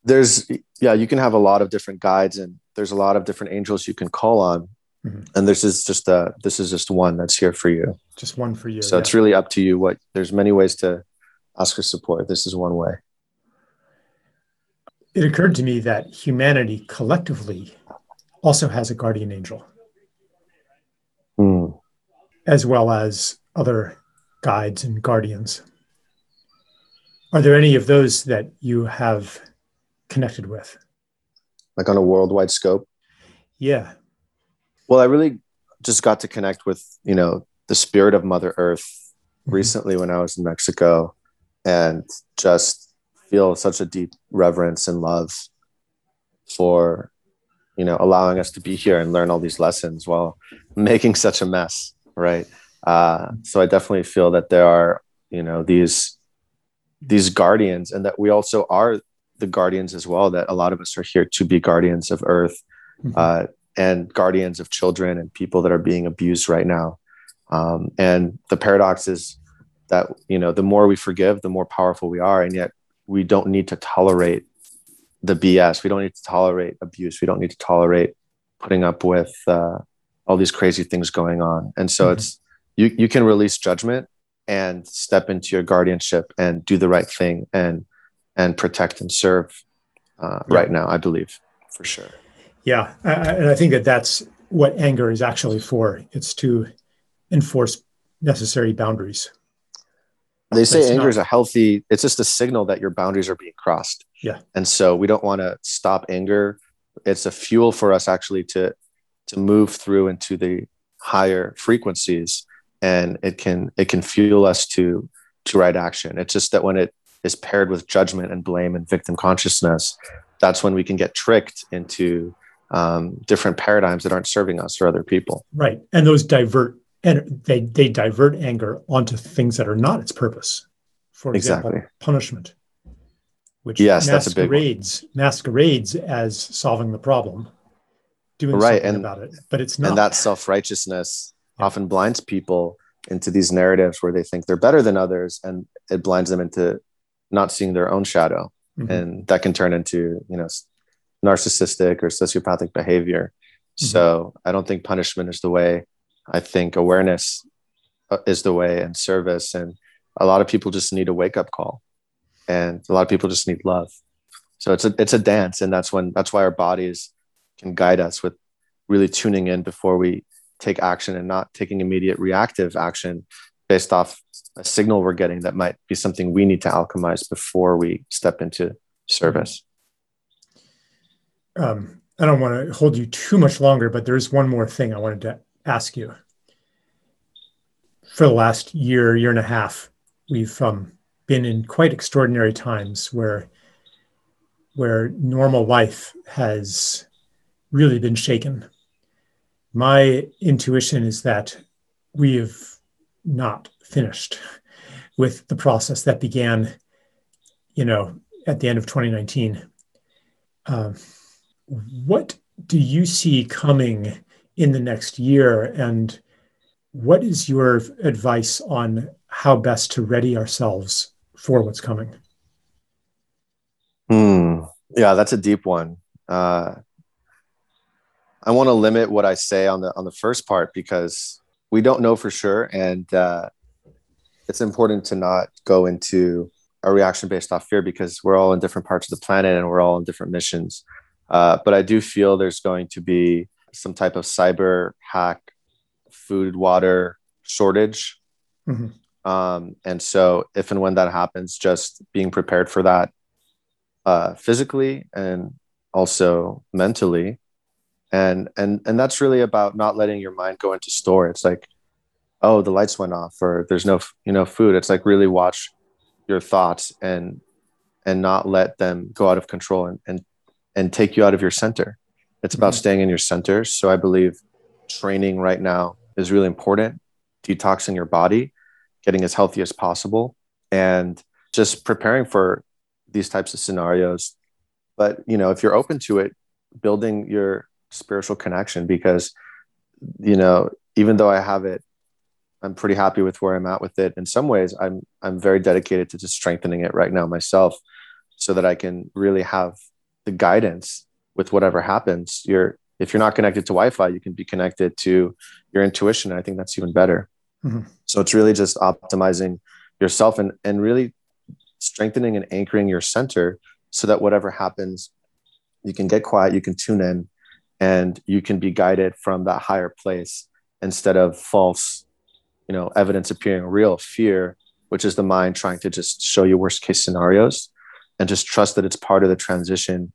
there's yeah you can have a lot of different guides and there's a lot of different angels you can call on mm-hmm. and this is just a this is just one that's here for you just one for you so yeah. it's really up to you what there's many ways to ask for support this is one way it occurred to me that humanity collectively also has a guardian angel. As well as other guides and guardians. Are there any of those that you have connected with? Like on a worldwide scope? Yeah. Well, I really just got to connect with, you know, the spirit of Mother Earth mm-hmm. recently when I was in Mexico and just feel such a deep reverence and love for you know allowing us to be here and learn all these lessons while *laughs* making such a mess right? Uh, so i definitely feel that there are you know these these guardians and that we also are the guardians as well that a lot of us are here to be guardians of earth mm-hmm. uh, and guardians of children and people that are being abused right now. Um, and the paradox is that you know the more we forgive the more powerful we are and yet we don't need to tolerate the bs we don't need to tolerate abuse. We don't need to tolerate putting up with uh, all these crazy things going on. And so mm-hmm. it's you you can release judgment and step into your guardianship and do the right thing and and protect and serve uh, yeah. right now i believe for sure. Yeah I, and i think that that's what anger is actually for. It's to enforce necessary boundaries. They say anger not, is a healthy it's just a signal that your boundaries are being crossed. Yeah. And so we don't want to stop anger. It's a fuel for us actually to to move through into the higher frequencies and it can it can fuel us to to right action. It's just that when it is paired with judgment and blame and victim consciousness that's when we can get tricked into um, different paradigms that aren't serving us or other people. Right. And those divert and they they divert anger onto things that are not its purpose. For example exactly. punishment which yes, masquerades masquerades as solving the problem doing right. something and, about it but it's not and that self-righteousness often blinds people into these narratives where they think they're better than others and it blinds them into not seeing their own shadow mm-hmm. and that can turn into you know narcissistic or sociopathic behavior mm-hmm. so i don't think punishment is the way i think awareness uh, is the way and service and a lot of people just need a wake up call and a lot of people just need love so it's a it's a dance and that's when that's why our bodies can guide us with really tuning in before we take action and not taking immediate reactive action based off a signal we're getting that might be something we need to alchemize before we step into service. Um, I don't want to hold you too much longer, but there's one more thing I wanted to ask you. For the last year, year and a half, we've um, been in quite extraordinary times where where normal life has really been shaken my intuition is that we have not finished with the process that began, you know, at the end of 2019. Um, what do you see coming in the next year, and what is your advice on how best to ready ourselves for what's coming? Hmm. Yeah, that's a deep one. Uh, I want to limit what I say on the on the first part because we don't know for sure, and uh, it's important to not go into a reaction based off fear because we're all in different parts of the planet and we're all in different missions. Uh, but I do feel there's going to be some type of cyber hack, food, water shortage. Mm-hmm. Um, and so, if and when that happens, just being prepared for that uh, physically and also mentally and and and that's really about not letting your mind go into store. It's like oh the lights went off or there's no you know food. It's like really watch your thoughts and and not let them go out of control and and, and take you out of your center. It's about mm-hmm. staying in your center. So i believe training right now is really important detoxing your body getting as healthy as possible and just preparing for these types of scenarios. But you know if you're open to it building your spiritual connection because you know even though i have it i'm pretty happy with where i'm at with it. In some ways i'm i'm very dedicated to just strengthening it right now myself so that i can really have the guidance with whatever happens. You're if you're not connected to wi-fi you can be connected to your intuition. I think that's even better. Mm-hmm. so it's really just optimizing yourself and and really strengthening and anchoring your center so that whatever happens you can get quiet you can tune in and you can be guided from that higher place instead of false you know evidence appearing real fear which is the mind trying to just show you worst case scenarios and just trust that it's part of the transition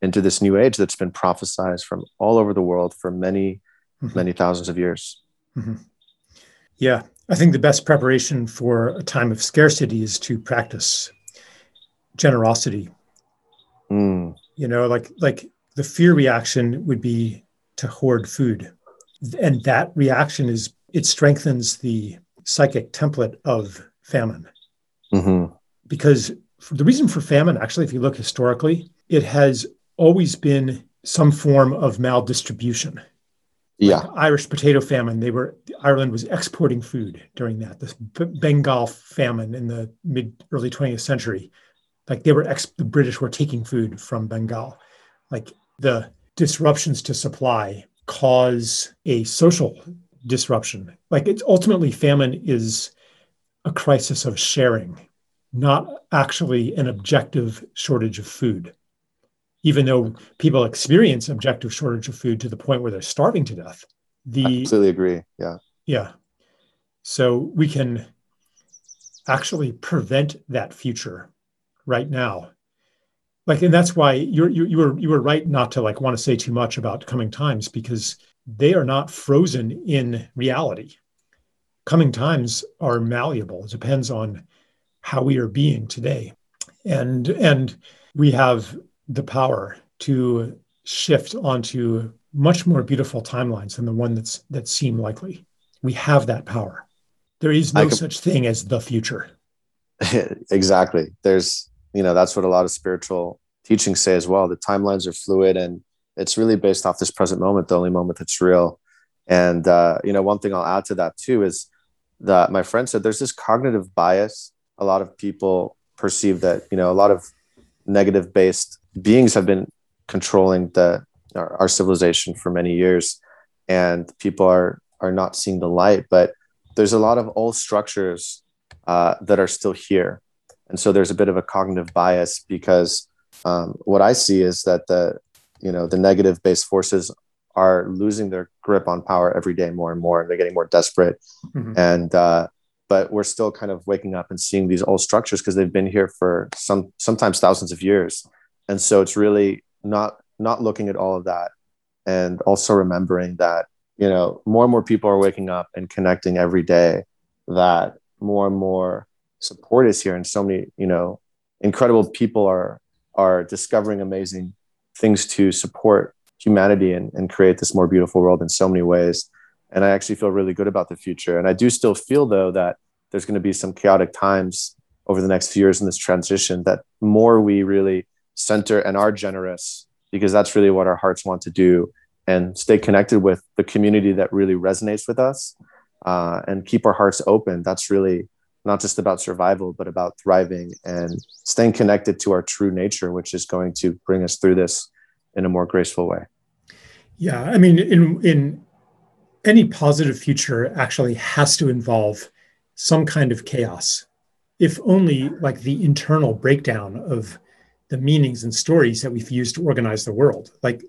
into this new age that's been prophesized from all over the world for many mm-hmm. many thousands of years mm-hmm. yeah i think the best preparation for a time of scarcity is to practice generosity mm. you know like like the fear reaction would be to hoard food. And that reaction is, it strengthens the psychic template of famine. Mm-hmm. because the reason for famine, actually, if you look historically, it has always been some form of maldistribution. Yeah. Like Irish potato famine, they were Ireland was exporting food during that. This Bengal famine in the mid early 20th century, like they were ex, the British were taking food from Bengal. Like the disruptions to supply cause a social disruption. Like it's ultimately famine is a crisis of sharing, not actually an objective shortage of food. Even though people experience objective shortage of food to the point where they're starving to death. The I completely agree. Yeah. Yeah. So we can actually prevent that future right now. Like, and that's why you're, you, you were, you were right not to like want to say too much about coming times because they are not frozen in reality. Coming times are malleable. It depends on how we are being today. And and we have the power to shift onto much more beautiful timelines than the one that's that seem likely. We have that power. There is no such thing as the future. *laughs* exactly. There's, you know, that's what a lot of spiritual teachings say as well. The timelines are fluid and it's really based off this present moment, the only moment that's real. And uh, you know, one thing I'll add to that too is that my friend said there's this cognitive bias. A lot of people perceive that you know a lot of negative based beings have been controlling the our, our civilization for many years, and people are are not seeing the light. But there's a lot of old structures uh, that are still here, and so there's a bit of a cognitive bias because um, what I see is that the you know the negative based forces are losing their grip on power every day more and more and they're getting more desperate mm-hmm. and uh, but we're still kind of waking up and seeing these old structures because they've been here for some sometimes thousands of years and so it's really not not looking at all of that and also remembering that you know more and more people are waking up and connecting every day that more and more support is here and so many you know incredible people are are discovering amazing things to support humanity and, and create this more beautiful world in so many ways. And I actually feel really good about the future. And I do still feel, though, that there's going to be some chaotic times over the next few years in this transition that more we really center and are generous because that's really what our hearts want to do and stay connected with the community that really resonates with us uh, and keep our hearts open. That's really not just about survival, but about thriving and staying connected to our true nature, which is going to bring us through this in a more graceful way. Yeah, I mean, in in any positive future actually has to involve some kind of chaos, if only like the internal breakdown of the meanings and stories that we've used to organize the world. Like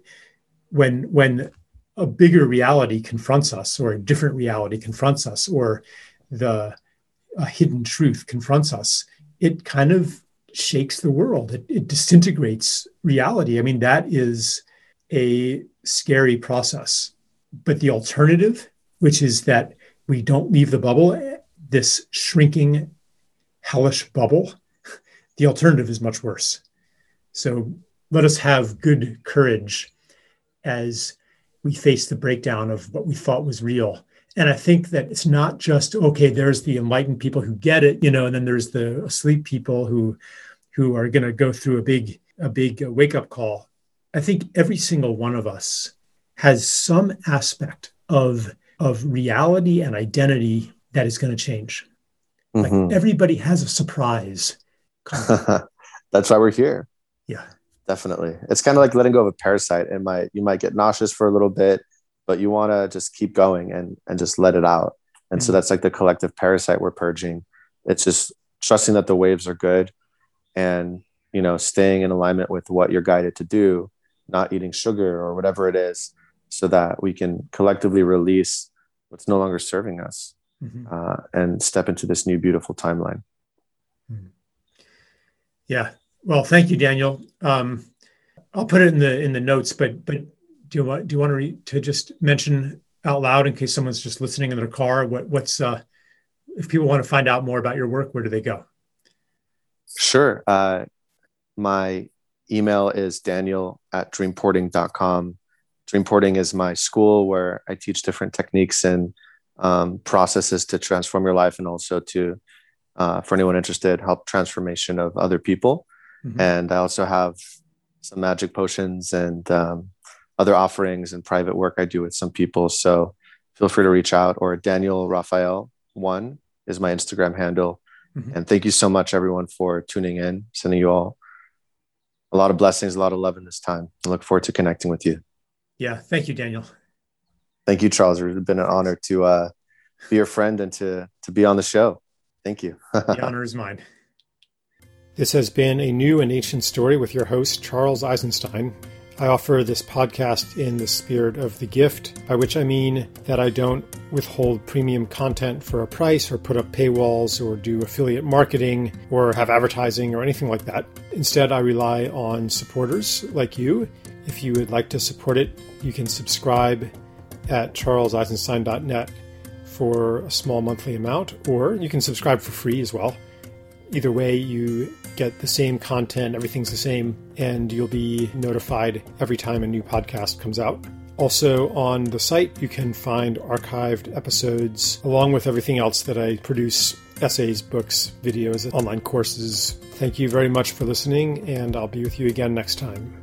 when when a bigger reality confronts us, or a different reality confronts us, or the a hidden truth confronts us, it kind of shakes the world. It, it disintegrates reality. I mean, that is a scary process. But the alternative, which is that we don't leave the bubble, this shrinking, hellish bubble, *laughs* the alternative is much worse. So let us have good courage as we face the breakdown of what we thought was real and I think that it's not just okay. There's the enlightened people who get it, you know, and then there's the asleep people who who are going to go through a big a big wake up call. I think every single one of us has some aspect of of reality and identity that is going to change. Mm-hmm. Like everybody has a surprise. *laughs* That's why we're here. Yeah, definitely. It's kind of like letting go of a parasite. It might you might get nauseous for a little bit but you want to just keep going and and just let it out and mm-hmm. so that's like the collective parasite we're purging it's just trusting that the waves are good and you know staying in alignment with what you're guided to do not eating sugar or whatever it is so that we can collectively release what's no longer serving us mm-hmm. uh, and step into this new beautiful timeline mm-hmm. yeah well thank you daniel um, i'll put it in the in the notes but but do you want do you want to, re, to just mention out loud in case someone's just listening in their car what what's uh, if people want to find out more about your work where do they go sure uh, my email is daniel at dreamporting.com dreamporting is my school where i teach different techniques and um, processes to transform your life and also to uh, for anyone interested, help transformation of other people. Mm-hmm. And I also have some magic potions and um, other offerings and private work I do with some people. So feel free to reach out or Daniel Raphael one is my Instagram handle. Mm-hmm. And thank you so much, everyone, for tuning in. Sending you all a lot of blessings, a lot of love in this time. I look forward to connecting with you. Yeah. Thank you, Daniel. Thank you, Charles. It's been an honor to uh, be your friend and to to be on the show. Thank you. *laughs* the honor is mine. This has been a new and ancient story with your host, Charles Eisenstein. I offer this podcast in the spirit of the gift, by which I mean that I don't withhold premium content for a price or put up paywalls or do affiliate marketing or have advertising or anything like that. Instead, I rely on supporters like you. If you would like to support it, you can subscribe at charleseisenstein.net for a small monthly amount, or you can subscribe for free as well. Either way, you get the same content, everything's the same, and you'll be notified every time a new podcast comes out. Also, on the site, you can find archived episodes along with everything else that I produce essays, books, videos, online courses. Thank you very much for listening, and I'll be with you again next time.